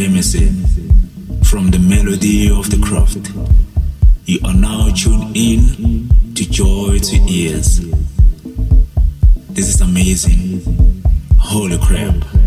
From the melody of the craft. You are now tuned in to Joy to Ears. This is amazing. Holy crap.